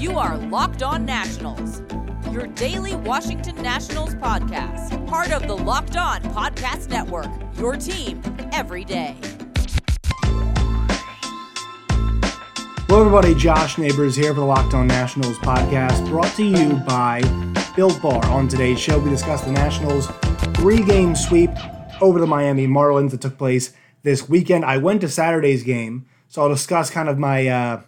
You are Locked On Nationals, your daily Washington Nationals podcast, part of the Locked On Podcast Network, your team every day. Hello, everybody. Josh Neighbors here for the Locked On Nationals podcast, brought to you by Built Bar. On today's show, we discuss the Nationals' three game sweep over the Miami Marlins that took place this weekend. I went to Saturday's game, so I'll discuss kind of my uh,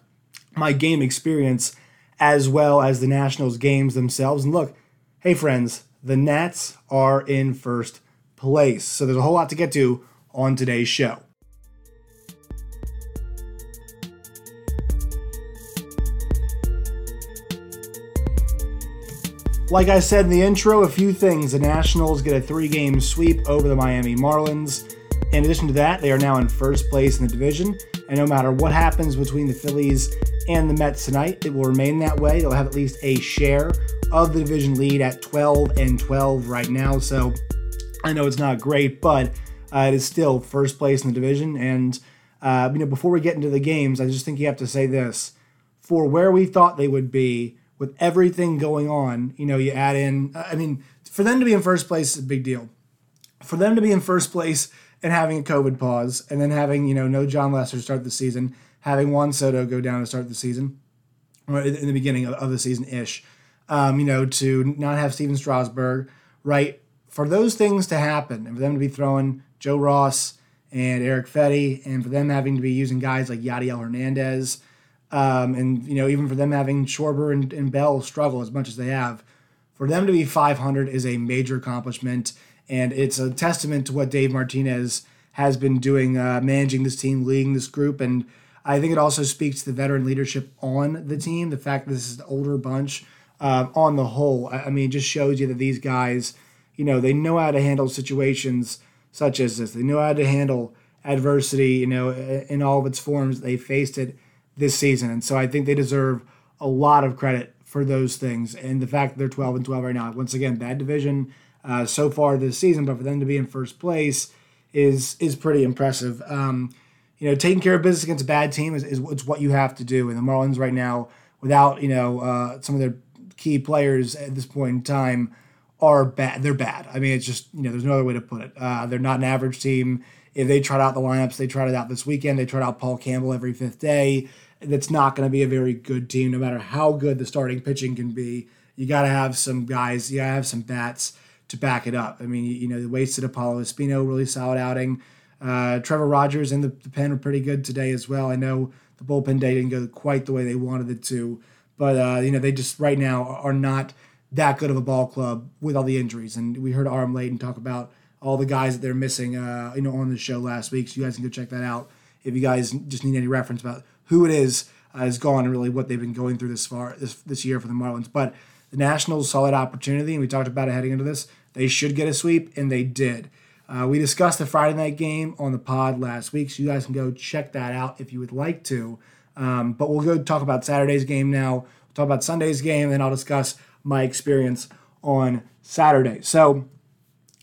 my game experience as well as the Nationals games themselves. And look, hey friends, the Nats are in first place, so there's a whole lot to get to on today's show. Like I said in the intro, a few things. The Nationals get a three game sweep over the Miami Marlins. In addition to that, they are now in first place in the division. And no matter what happens between the Phillies and the Mets tonight, it will remain that way. They'll have at least a share of the division lead at 12 and 12 right now. So I know it's not great, but uh, it is still first place in the division. And, uh, you know, before we get into the games, I just think you have to say this. For where we thought they would be, with everything going on, you know, you add in, I mean, for them to be in first place is a big deal. For them to be in first place and having a COVID pause, and then having, you know, no Jon Lester start the season, having Juan Soto go down to start the season, or in the beginning of the season ish, um, you know, to not have Stephen Strasburg, right? For those things to happen, and for them to be throwing Joe Ross and Eric Fedde, and for them having to be using guys like Yadiel Hernandez, um, and you know, even for them having Schwarber and, and Bell struggle as much as they have, for them to be 500 is a major accomplishment, and it's a testament to what Dave Martinez has been doing, uh, managing this team, leading this group, and I think it also speaks to the veteran leadership on the team. The fact that this is an older bunch, uh, on the whole, I, I mean, just shows you that these guys, you know, they know how to handle situations such as this. They know how to handle adversity, you know, in all of its forms. They faced it this season. And so I think they deserve a lot of credit for those things. And the fact that they're 12 and 12 right now, once again, bad division uh, so far this season, but for them to be in first place is is pretty impressive. Um, you know, taking care of business against a bad team is, is, what you have to do. And the Marlins right now, without, you know, uh, some of their key players at this point in time, are bad. They're bad. I mean, it's just, you know, there's no other way to put it. Uh, they're not an average team. If they tried out the lineups, they tried it out this weekend. They tried out Paul Campbell every fifth day that's not going to be a very good team, no matter how good the starting pitching can be. You got to have some guys, you got to have some bats to back it up. I mean, you, you know, the wasted Apollo Espino, really solid outing. Uh, Trevor Rogers and the, the pen were pretty good today as well. I know the bullpen day didn't go quite the way they wanted it to, but uh, you know they just right now are not that good of a ball club with all the injuries. And we heard Aram Leighton talk about all the guys that they're missing, uh, you know, on the show last week. So you guys can go check that out if you guys just need any reference about who it is uh, is gone and really what they've been going through this far this this year for the Marlins. But the Nationals solid opportunity, and we talked about it heading into this. They should get a sweep, and they did. Uh, we discussed the Friday night game on the pod last week, so you guys can go check that out if you would like to. Um, but we'll go talk about Saturday's game now. We'll talk about Sunday's game, and then I'll discuss my experience on Saturday. So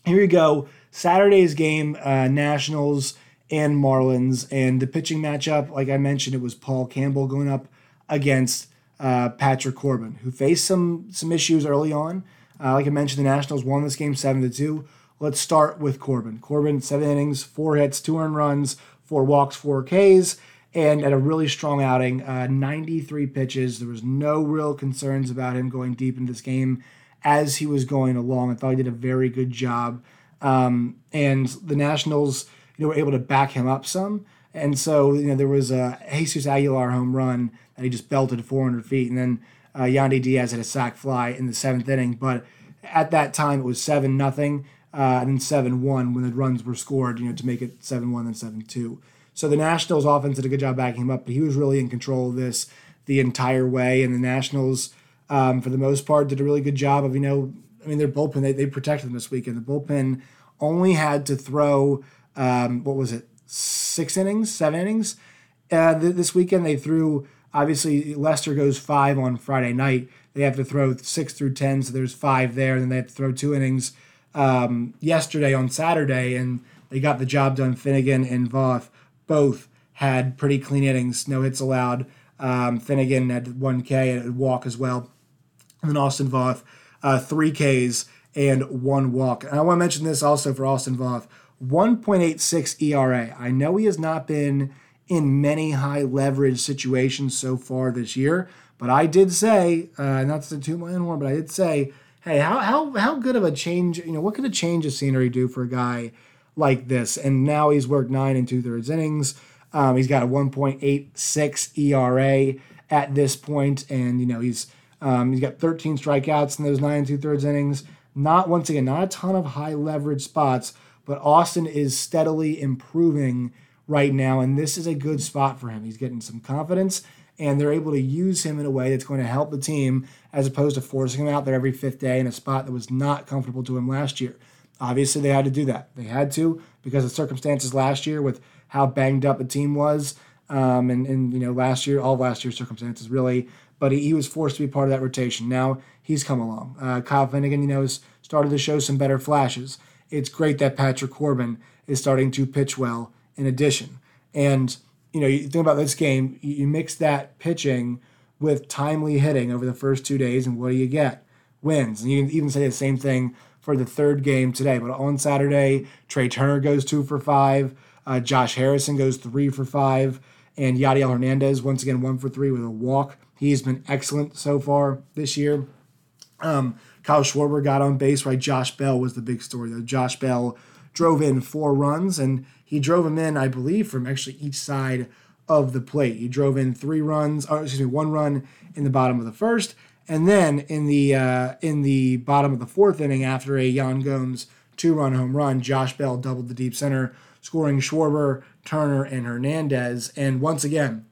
here you go. Saturday's game, uh, Nationals and Marlins. And the pitching matchup, like I mentioned, it was Paul Campbell going up against uh, Patrick Corbin, who faced some some issues early on. Uh, like I mentioned, the Nationals won this game seven to two. Let's start with Corbin. Corbin, seven innings, four hits, two earned runs, four walks, four Ks, and at a really strong outing, uh, 93 pitches. There was no real concerns about him going deep into this game as he was going along. I thought he did a very good job. Um, and the Nationals you know, were able to back him up some. And so, you know, there was a Jesus Aguilar home run that he just belted 400 feet. And then uh, Yandy Diaz had a sac fly in the seventh inning. But at that time, it was 7 nothing, uh, and then 7 1 when the runs were scored, you know, to make it 7 1 and 7 2. So the Nationals offense did a good job backing him up, but he was really in control of this the entire way. And the Nationals, um, for the most part, did a really good job of, you know, I mean, their bullpen, they, they protected them this weekend. The bullpen only had to throw um, what was it, six innings, seven innings. Uh, th- this weekend they threw. Obviously, Lester goes five on Friday night. They have to throw six through ten, so there's five there. And then they have to throw two innings um, yesterday on Saturday, and they got the job done. Finnegan and Voth both had pretty clean innings, no hits allowed. Um, Finnegan had one K and a walk as well, and then Austin Voth uh, three Ks and one walk. And I want to mention this also for Austin Voth 1.86 ERA. I know he has not been in many high leverage situations so far this year, but I did say, uh, not to toot my own horn, but I did say, hey, how, how, how good of a change, you know, what could a change of scenery do for a guy like this? And now he's worked nine and two thirds innings. Um, he's got a 1.86 ERA at this point, and you know he's um, he's got 13 strikeouts in those nine and two thirds innings. Not once again, not a ton of high leverage spots, but Austin is steadily improving right now, and this is a good spot for him. He's getting some confidence, and they're able to use him in a way that's going to help the team as opposed to forcing him out there every fifth day in a spot that was not comfortable to him last year. Obviously, they had to do that. They had to because of circumstances last year with how banged up the team was. Um, and, and, you know, last year, all last year's circumstances really, but he, he, was forced to be part of that rotation. Now he's come along. Uh, Kyle Finnegan, you know, has started to show some better flashes. It's great that Patrick Corbin is starting to pitch well in addition. And, you know, you think about this game, you, you mix that pitching with timely hitting over the first two days, and what do you get? Wins. And you can even say the same thing for the third game today. But on Saturday, Trea Turner goes two for five. Uh, Josh Harrison goes three for five. And Yadiel Hernandez, once again, one for three with a walk. He's been excellent so far this year. Um, Kyle Schwarber got on base, right? Josh Bell was the big story, though. Josh Bell drove in four runs, and he drove them in, I believe, from actually each side of the plate. He drove in three runs, or excuse me, one run in the bottom of the first, and then in the uh, in the bottom of the fourth inning, after a Yan Gomes two-run home run, Josh Bell doubled the deep center, scoring Schwarber, Turner, and Hernandez. And once again,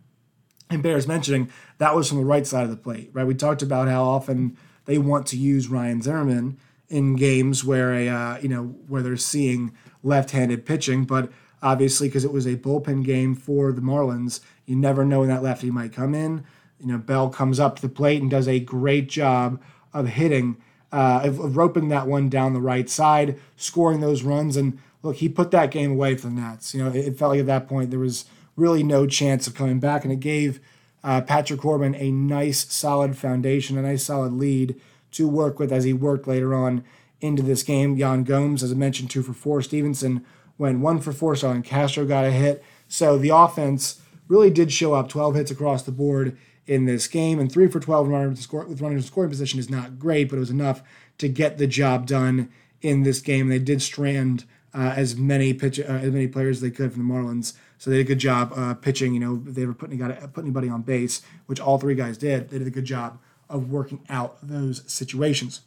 and bears mentioning that was from the right side of the plate, right? We talked about how often they want to use Ryan Zimmerman in games where a uh, you know where they're seeing left-handed pitching, but obviously because it was a bullpen game for the Marlins, you never know when that lefty might come in you know, Bell comes up to the plate and does a great job of hitting, uh, of, of, roping that one down the right side, scoring those runs. And look, he put that game away for the Nats. You know, it, it felt like at that point there was really no chance of coming back, and it gave uh, Patrick Corbin a nice, solid foundation, a nice, solid lead to work with as he worked later on into this game. Yan Gomes, as I mentioned, two for four. Stevenson went one for four, so and Castro got a hit. So the offense really did show up, 12 hits across the board in this game. And three for 12 runners with runners in scoring position is not great, but it was enough to get the job done in this game. They did strand uh, as many pitch uh, as many players as they could from the Marlins. So they did a good job uh, pitching. You know, they were putting got put anybody on base, which all three guys did. They did a good job of working out those situations.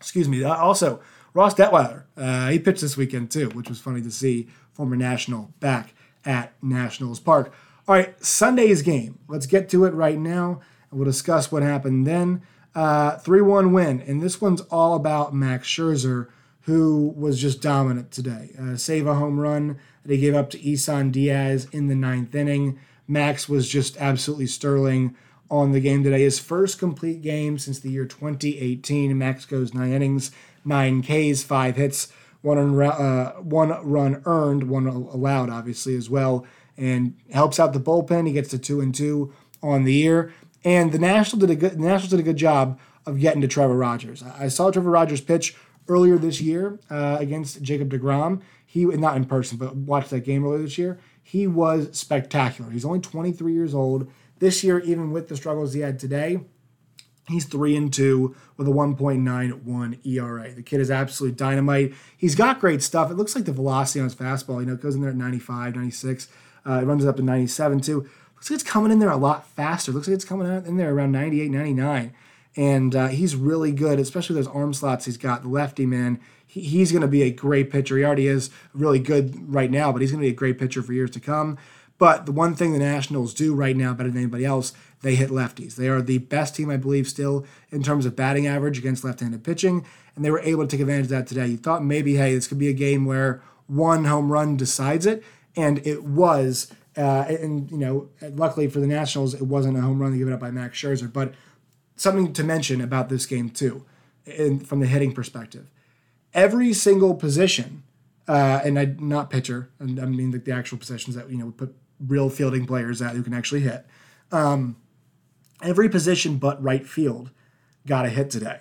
Excuse me. Uh, also, Ross Detwiler, uh, he pitched this weekend too, which was funny to see. Former National back at Nationals Park. All right, Sunday's game. Let's get to it right now, and we'll discuss what happened then. Uh, 3 1 win, and this one's all about Max Scherzer, who was just dominant today. Uh, save a home run that he gave up to Isan Diaz in the ninth inning. Max was just absolutely sterling on the game today. His first complete game since the year 2018. Max goes nine innings, nine Ks, five hits, one, uh, one run earned, one allowed, obviously, as well and helps out the bullpen. He gets to two and two on the year. And the National did a good the Nationals did a good job of getting to Trevor Rogers. I saw Trevor Rogers pitch earlier this year uh, against Jacob DeGrom. He not in person, but watched that game earlier this year. He was spectacular. He's only 23 years old. This year, even with the struggles he had today, He's three and two with a 1.91 ERA. The kid is absolutely dynamite. He's got great stuff. It looks like the velocity on his fastball, you know, it goes in there at 95, 96. Uh, it runs up to 97 too. Looks like it's coming in there a lot faster. Looks like it's coming out in there around 98, 99. And uh, he's really good, especially those arm slots he's got. The lefty, man, he, he's going to be a great pitcher. He already is really good right now, but he's going to be a great pitcher for years to come. But the one thing the Nationals do right now better than anybody else, they hit lefties. They are the best team, I believe, still in terms of batting average against left handed pitching. And they were able to take advantage of that today. You thought maybe, hey, this could be a game where one home run decides it and it was. Uh, and you know, luckily for the Nationals, it wasn't a home run given up by Max Scherzer. But something to mention about this game too, in, from the hitting perspective, every single position, uh, and I not pitcher, and I mean the, the actual positions that you know we put real fielding players at who can actually hit. Um, every position but right field got a hit today.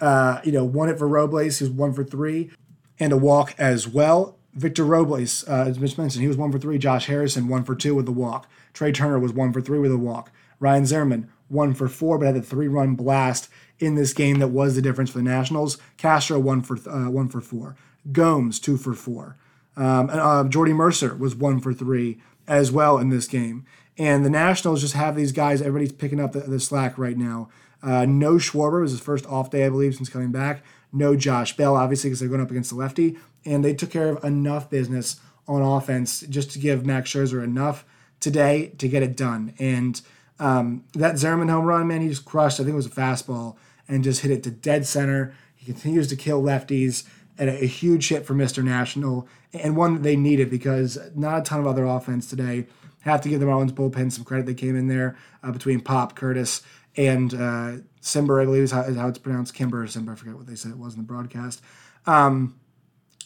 Uh, you know, one at for Robles, was one for three, and a walk as well. Victor Robles, uh, as Mitch mentioned, he was one for three. Josh Harrison, one for two with a walk. Trea Turner was one for three with a walk. Ryan Zimmerman, one for four, but had a three-run blast in this game that was the difference for the Nationals. Castro, one for uh, one for four. Gomes, two for four. Um, and, uh, Jordy Mercer was one for three as well in this game. And the Nationals just have these guys. Everybody's picking up the, the slack right now. Uh, no Schwarber was his first off day, I believe, since coming back. No Josh Bell, obviously, because they're going up against the lefty. And they took care of enough business on offense just to give Max Scherzer enough today to get it done. And um, that Zimmerman home run, man, he just crushed. I think it was a fastball and just hit it to dead center. He continues to kill lefties and a, a huge hit for Mr. National and one that they needed because not a ton of other offense today. Have to give the Marlins bullpen some credit. They came in there uh, between Pop, Curtiss, and uh, Cimber, I believe is how, is how, it's pronounced. Kimber or Cimber, I forget what they said it was in the broadcast. Um,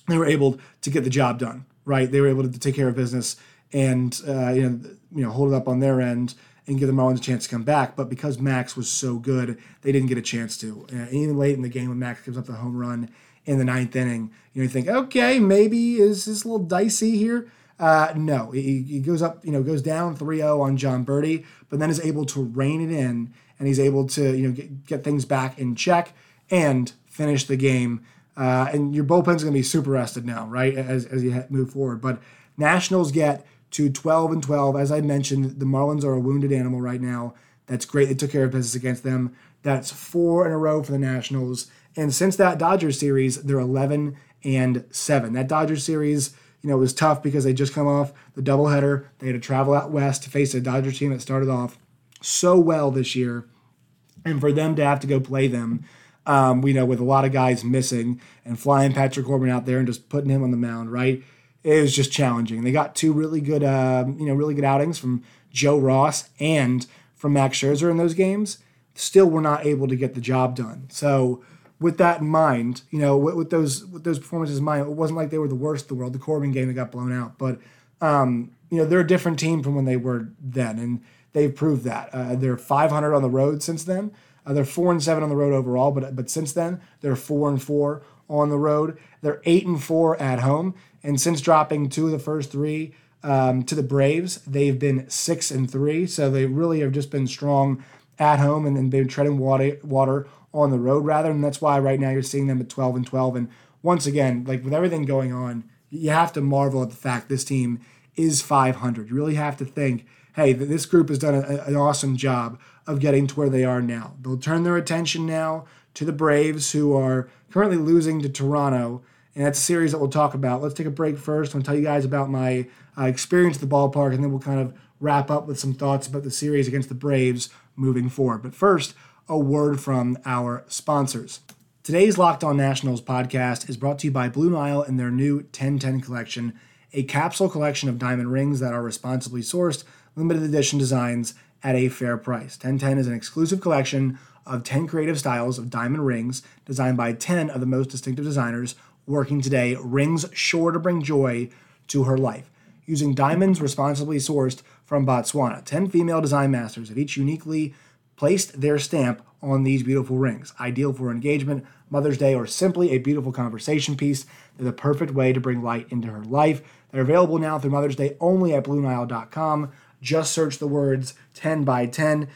they were able to get the job done, right? They were able to take care of business and uh, you know you know hold it up on their end and give the Marlins a chance to come back. But because Max was so good, they didn't get a chance to. Uh, even late in the game when Max gives up the home run in the ninth inning, you know you think, okay, maybe is this a little dicey here. Uh, no, he, he, goes up, you know, goes down 3-0 on Jon Berti, but then is able to rein it in, and he's able to, you know, get, get things back in check and finish the game. Uh, and your bullpen's going to be super rested now, right, as, as you move forward. But Nationals get to 12 and 12. As I mentioned, the Marlins are a wounded animal right now. That's great. They took care of business against them. That's four in a row for the Nationals. And since that Dodgers series, they're 11 and 7. That Dodgers series, you know, it was tough because they just come off the doubleheader. They had to travel out west to face a Dodgers team that started off so well this year. And for them to have to go play them, um, know with a lot of guys missing and flying Patrick Corbin out there and just putting him on the mound, right? it was just challenging. They got two really good, uh, you know, really good outings from Joe Ross and from Max Scherzer in those games. Still, were not able to get the job done. So, with that in mind, you know, with, with those with those performances in mind, it wasn't like they were the worst in the world. The Corbin game that got blown out, but um, you know, they're a different team from when they were then, and they've proved that. Uh, they're 500 on the road since then. Uh, they're four and seven on the road overall, but but since then they're four and four on the road. They're eight and four at home, and since dropping two of the first three um, to the Braves, they've been six and three. So they really have just been strong at home and then been treading water water on the road rather. And that's why right now you're seeing them at 12 and 12. And once again, like with everything going on, you have to marvel at the fact this team is 500. You really have to think, hey, this group has done a, an awesome job of getting to where they are now. They'll turn their attention now to the Braves, who are currently losing to Toronto and that's a series that we'll talk about. Let's take a break first. I'll tell you guys about my uh, experience at the ballpark, and then we'll kind of wrap up with some thoughts about the series against the Braves moving forward. But first, a word from our sponsors. Today's Locked On Nationals podcast is brought to you by Blue Nile and their new 1010 collection, a capsule collection of diamond rings that are responsibly sourced, limited edition designs at a fair price. 1010 is an exclusive collection of 10 creative styles of diamond rings designed by 10 of the most distinctive designers working today rings sure to bring joy to her life. Using diamonds responsibly sourced from Botswana, 10 female design masters have each uniquely placed their stamp on these beautiful rings. Ideal for engagement, Mother's Day, or simply a beautiful conversation piece, they're the perfect way to bring light into her life. They're available now through Mother's Day only at BlueNile.com. Just search the words 10 by 10.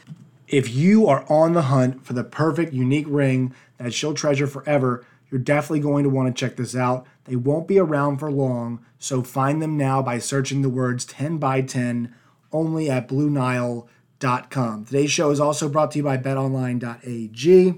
If you are on the hunt for the perfect, unique ring that she'll treasure forever, you're definitely going to want to check this out. They won't be around for long, so find them now by searching the words 10 by 10 only at BlueNile.com. Today's show is also brought to you by BetOnline.ag.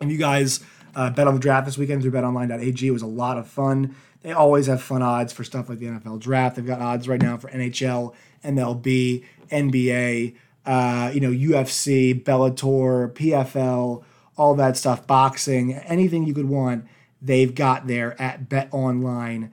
If you guys uh, bet on the draft this weekend through BetOnline.ag, it was a lot of fun. They always have fun odds for stuff like the NFL draft. They've got odds right now for NHL, MLB, NBA, uh, you know, UFC, Bellator, PFL all that stuff, boxing, anything you could want, they've got there at betonline.ag.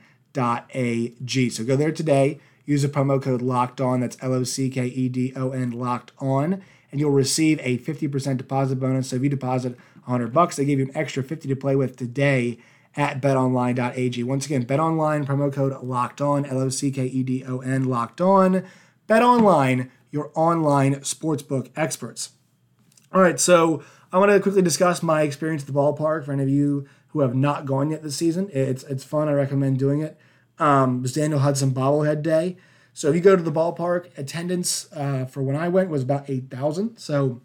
So go there today, use the promo code locked on, that's L O C K E D O N locked on, and you'll receive a 50% deposit bonus. So if you deposit 100 bucks, they give you an extra 50 to play with today at betonline.ag. Once again, betonline promo code locked on, L O C K E D O N locked on. BetOnline your online sportsbook experts. All right, so I want to quickly discuss my experience at the ballpark for any of you who have not gone yet this season. It's it's fun. I recommend doing it. Um, was Daniel Hudson bobblehead day. So if you go to the ballpark, attendance uh, for when I went was about eight thousand. So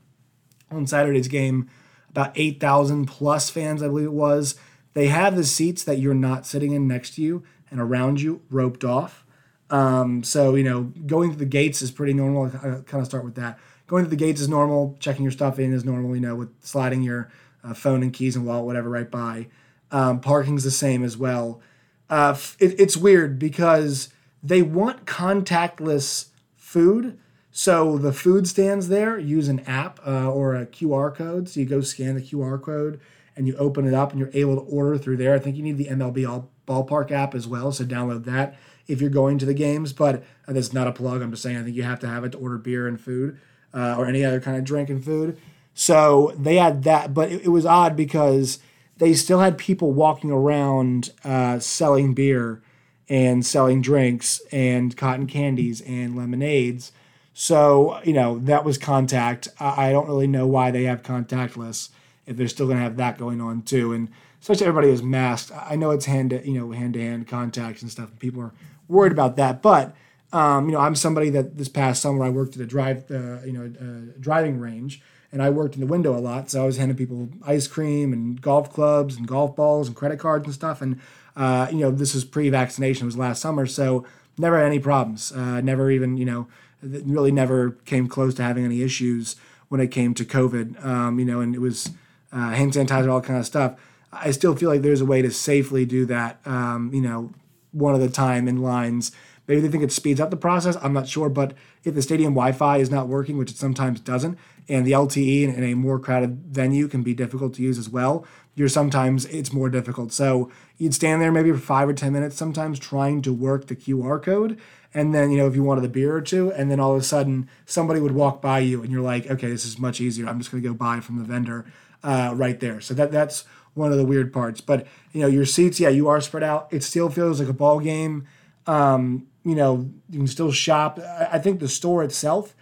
on Saturday's game, about eight thousand plus fans, I believe it was. They have the seats that you're not sitting in next to you and around you roped off. Um, so you know, going through the gates is pretty normal. I kind of start with that. Going through the gates is normal. Checking your stuff in is normal. You know, with sliding your uh, phone and keys and wallet, whatever, right by. Um, parking's the same as well. Uh, it, it's weird because they want contactless food. So the food stands there use an app uh, or a QR code. So you go scan the QR code and you open it up and you're able to order through there. I think you need the MLB All Ballpark app as well. So download that if you're going to the games. But uh, that's not a plug. I'm just saying I think you have to have it to order beer and food uh, or any other kind of drink and food. So they had that, but it, it was odd because they still had people walking around uh, selling beer and selling drinks and cotton candies and lemonades. So, you know, that was contact. I, I don't really know why they have contactless if they're still going to have that going on too. And especially everybody is masked. I know it's hand to, you know, hand to hand contacts and stuff. And people are worried about that. But, um, you know, I'm somebody that this past summer I worked at a drive, uh, you know, driving range and I worked in the window a lot, so I was handing people ice cream and golf clubs and golf balls and credit cards and stuff. And uh, you know, this was pre-vaccination, it was last summer, so never had any problems. Uh, never even, you know, really never came close to having any issues when it came to COVID. Um, you know, and it was uh, hand sanitizer, all kind of stuff. I still feel like there's a way to safely do that. Um, you know, one at a time in lines. Maybe they think it speeds up the process. I'm not sure, but if the stadium Wi-Fi is not working, which it sometimes doesn't, and the LTE in, a more crowded venue can be difficult to use as well. You're sometimes it's more difficult. So you'd stand there maybe for five or ten minutes, sometimes trying to work the QR code, and then you know if you wanted a beer or two, and then all of a sudden somebody would walk by you, and you're like, okay, this is much easier. I'm just going to go buy from the vendor uh, right there. So that that's one of the weird parts. But you know your seats, yeah, you are spread out. It still feels like a ball game. Um, you know you can still shop. I think the store itself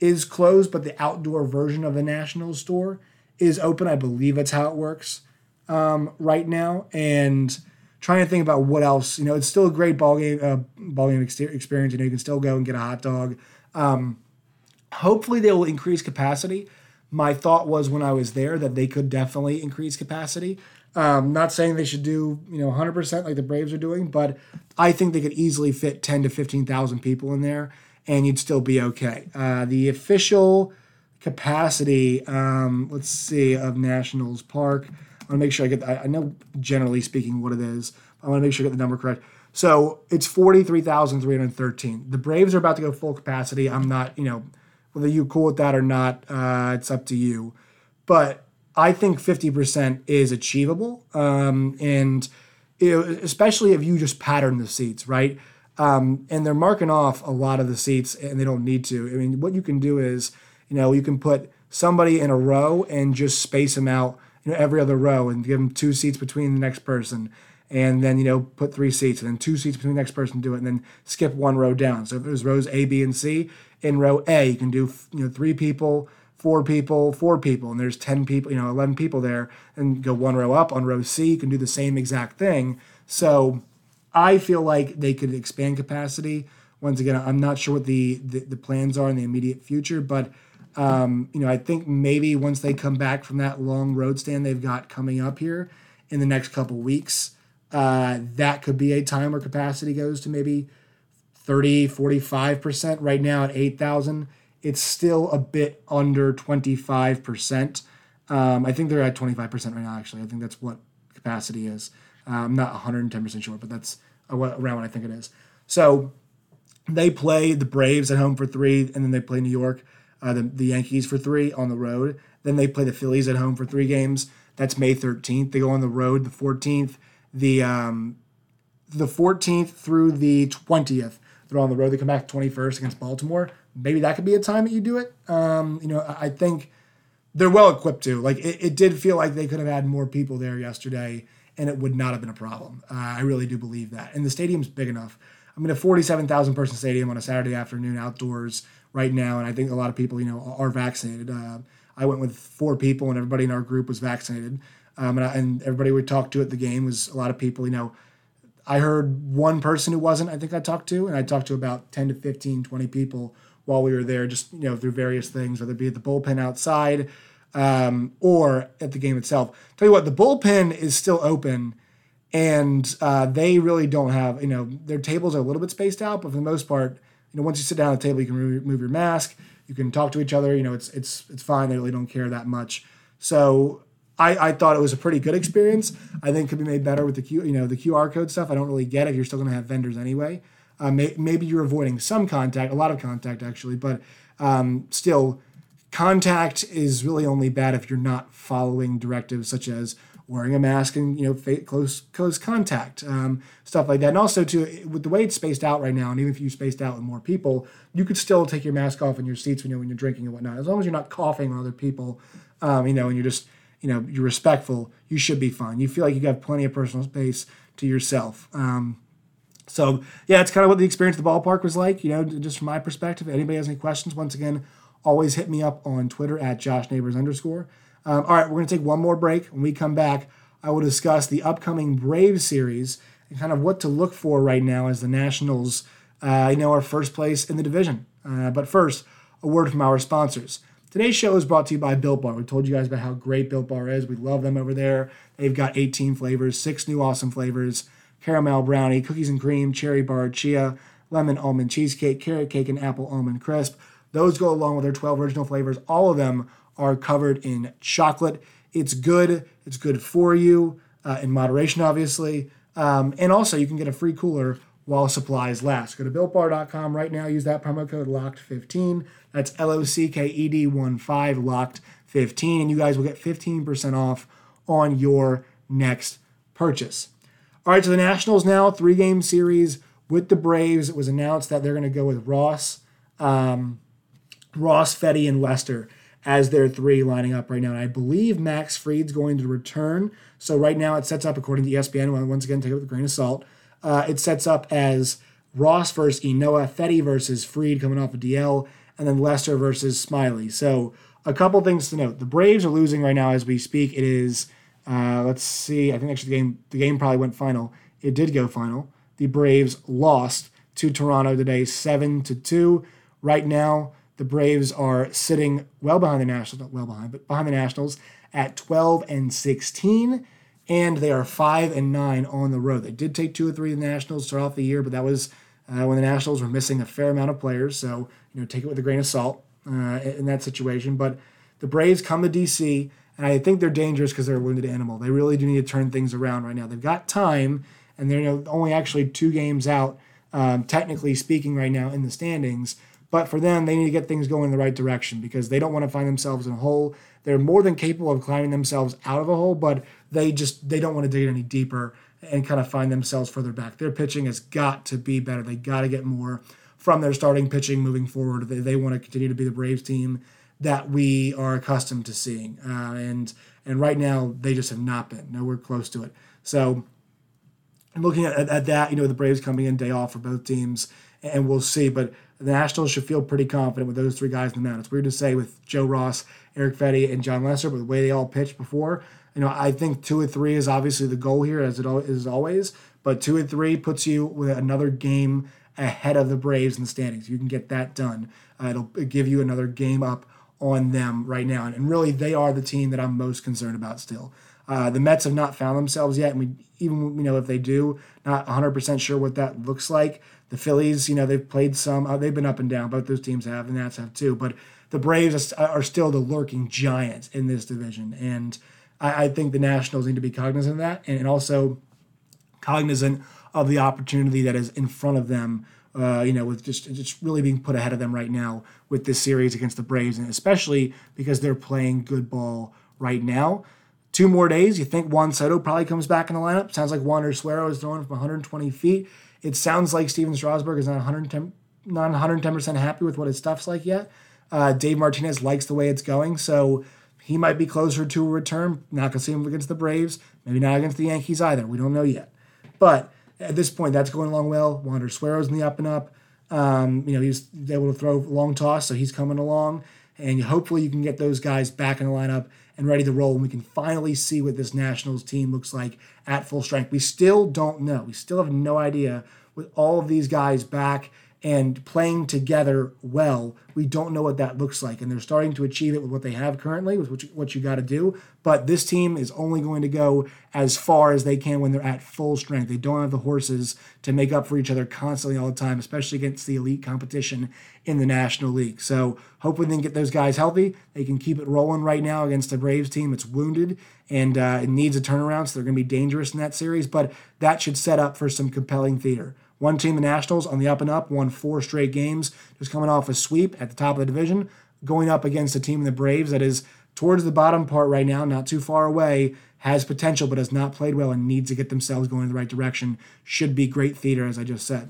is closed, but the outdoor version of the National store is open. I believe that's how it works um, right now. And trying to think about what else. You know, it's still a great ball game, uh, ball game experience. You know, you can still go and get a hot dog. Um, hopefully, they will increase capacity. My thought was when I was there that they could definitely increase capacity. Um, not saying they should do you know 100% like the Braves are doing, but I think they could easily fit 10 to 15,000 people in there and you'd still be okay. Uh, the official capacity, um, let's see, of Nationals Park. I want to make sure I get. I, I know generally speaking what it is. I want to make sure I get the number correct. So it's forty three thousand three hundred thirteen. The Braves are about to go full capacity. I'm not, you know, whether you cool with that or not, uh, it's up to you. But I think fifty percent is achievable, um, and know, especially if you just pattern the seats right. Um, and they're marking off a lot of the seats, and they don't need to. I mean, what you can do is, you know, you can put somebody in a row and just space them out, you know, every other row, and give them two seats between the next person, and then you know, put three seats, and then two seats between the next person, do it, and then skip one row down. So if there's rows A, B, and C, in row A, you can do you know three people, four people, four people, and there's ten people, you know, eleven people there, and go one row up. On row C, you can do the same exact thing. So I feel like they could expand capacity. Once again, I'm not sure what the, the, the plans are in the immediate future, but um, you know, I think maybe once they come back from that long road stand they've got coming up here in the next couple weeks, uh, that could be a time where capacity goes to maybe 30, 45%. Right now at 8,000, it's still a bit under 25%. Um, I think they're at 25% right now, actually. I think that's what capacity is. Uh, I'm not 110% sure, but that's around what I think it is. So they play the Braves at home for three, and then they play New York, uh, the, the Yankees for three on the road. Then they play the Phillies at home for three games. That's May 13th. They go on the road the 14th. The um, the 14th through the 20th, they're on the road. They come back 21st against Baltimore. Maybe that could be a time that you do it. Um, you know, I think they're well equipped to. Like it, it did feel like they could have had more people there yesterday and it would not have been a problem. Uh, I really do believe that. And the stadium's big enough. I mean, a 47,000 person stadium on a Saturday afternoon outdoors right now, and I think a lot of people, you know, are vaccinated. Uh, I went with four people, and everybody in our group was vaccinated. Um, and, I, and everybody we talked to at the game was a lot of people. You know, I heard one person who wasn't. I think I talked to, and I talked to about ten to 15, 20 people while we were there, just you know, through various things, whether it be at the bullpen outside um, or at the game itself. Tell you what, the bullpen is still open and uh, they really don't have you know their tables are a little bit spaced out, but for the most part, you know once you sit down at the table, you can remove your mask, you can talk to each other. You know it's it's it's fine. They really don't care that much. So I, I thought it was a pretty good experience. I think could be made better with the Q you know the QR code stuff. I don't really get it. You're still going to have vendors anyway. Uh, may, maybe you're avoiding some contact, a lot of contact actually, but um, still, contact is really only bad if you're not following directives such as wearing a mask and you know close close contact um, stuff like that. And also too with the way it's spaced out right now and even if you spaced out with more people you could still take your mask off in your seats when you're when you're drinking and whatnot. As long as you're not coughing on other people um, you know and you're just you know you're respectful you should be fine. You feel like you have plenty of personal space to yourself um, so yeah it's kind of what the experience of the ballpark was like you know just from my perspective anybody has any questions once again always hit me up on twitter at josh neighbors underscore um, all right, we're going to take one more break. When we come back, I will discuss the upcoming Brave series and kind of what to look for right now as the Nationals, uh, you know, are first place in the division. Uh, but first, a word from our sponsors. Today's show is brought to you by Built Bar. We told you guys about how great Built Bar is. We love them over there. They've got 18 flavors, six new awesome flavors caramel brownie, cookies and cream, cherry bar, chia, lemon almond cheesecake, carrot cake, and apple almond crisp. Those go along with their 12 original flavors. All of them are covered in chocolate. It's good. It's good for you uh, in moderation, obviously. Um, and also, you can get a free cooler while supplies last. Go to builtbar.com right now. Use that promo code LOCKED15. That's L O C K E D 1 5 LOCKED15. And you guys will get 15% off on your next purchase. All right, so the Nationals now, three game series with the Braves. It was announced that they're going to go with Ross, um, Ross, Fedde, and Lester as their three lining up right now. And I believe Max Fried's going to return. So right now it sets up, according to ESPN, once again, take it with a grain of salt, uh, it sets up as Ross versus Ynoa, Fedde versus Fried coming off a of DL, and then Lester versus Smyly. So a couple things to note. The Braves are losing right now as we speak. It is, uh, let's see, I think actually the game, the game probably went final. It did go final. The Braves lost to Toronto today, 7 to 2. Right now, the Braves are sitting well behind the Nationals, not well behind, but behind the Nationals at 12 and 16, and they are 5 and 9 on the road. They did take two or three of the Nationals off the year, but that was uh, when the Nationals were missing a fair amount of players. So, you know, take it with a grain of salt uh, in that situation. But the Braves come to DC, and I think they're dangerous because they're a wounded animal. They really do need to turn things around right now. They've got time, and they're only actually two games out, um, technically speaking, right now in the standings. But for them, they need to get things going in the right direction because they don't want to find themselves in a hole. They're more than capable of climbing themselves out of a hole, but they just they don't want to dig any deeper and kind of find themselves further back. Their pitching has got to be better. They got to get more from their starting pitching moving forward. They, they want to continue to be the Braves team that we are accustomed to seeing, uh, and and right now they just have not been nowhere close to it. So, looking at, at that, you know, the Braves coming in day off for both teams, and we'll see. But the Nationals should feel pretty confident with those three guys in the mound. It's weird to say with Joe Ross, Eric Fedde, and Jon Lester, but the way they all pitched before, you know, I think two or three is obviously the goal here, as it is always. But two or three puts you with another game ahead of the Braves in the standings. You can get that done. Uh, it'll give you another game up on them right now, and, really they are the team that I'm most concerned about still. Uh, the Mets have not found themselves yet, and we even you know if they do, not 100% sure what that looks like. The Phillies, you know, they've played some. Uh, they've been up and down. Both those teams have, and Nats have too. But the Braves are still the lurking giants in this division, and I, I think the Nationals need to be cognizant of that, and, and also cognizant of the opportunity that is in front of them. Uh, you know, with just just really being put ahead of them right now with this series against the Braves, and especially because they're playing good ball right now. Two more days, you think Juan Soto probably comes back in the lineup. Sounds like Wander Suero is throwing from 120 feet. It sounds like Stephen Strasburg is not 110 not 110% happy with what his stuff's like yet. Uh, Dave Martinez likes the way it's going, so he might be closer to a return. Not to see him against the Braves, maybe not against the Yankees either. We don't know yet. But at this point, that's going along well. Wander Suero's in the up and up. Um, you know, he's able to throw long toss, so he's coming along. And hopefully you can get those guys back in the lineup and ready to roll, and we can finally see what this Nationals team looks like at full strength. We still don't know. We still have no idea with all of these guys back and playing together well, we don't know what that looks like. And they're starting to achieve it with what they have currently, with what you, what you got to do. But this team is only going to go as far as they can when they're at full strength. They don't have the horses to make up for each other constantly all the time, especially against the elite competition in the National League. So hopefully they can get those guys healthy. They can keep it rolling right now against the Braves team. It's wounded and uh, it needs a turnaround, so they're going to be dangerous in that series. But that should set up for some compelling theater. One team, the Nationals, on the up and up, won four straight games, just coming off a sweep at the top of the division, going up against a team in the Braves that is towards the bottom part right now, not too far away, has potential but has not played well and needs to get themselves going in the right direction. Should be great theater, as I just said.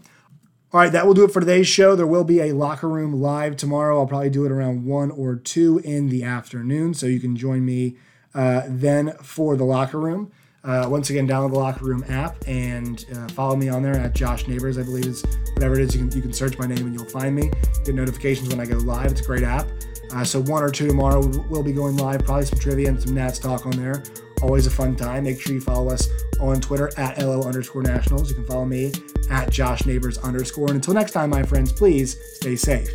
All right, that will do it for today's show. There will be a locker room live tomorrow. I'll probably do it around one or two in the afternoon, so you can join me uh, then for the locker room. Uh, once again, download the Locker Room app and uh, follow me on there at Josh Neighbors. I believe is whatever it is. You can you can search my name and you'll find me. Get notifications when I go live. It's a great app. Uh, so one or two tomorrow we'll be going live. Probably some trivia and some Nats talk on there. Always a fun time. Make sure you follow us on Twitter at LO underscore nationals. You can follow me at Josh Neighbors underscore. And until next time, my friends, please stay safe.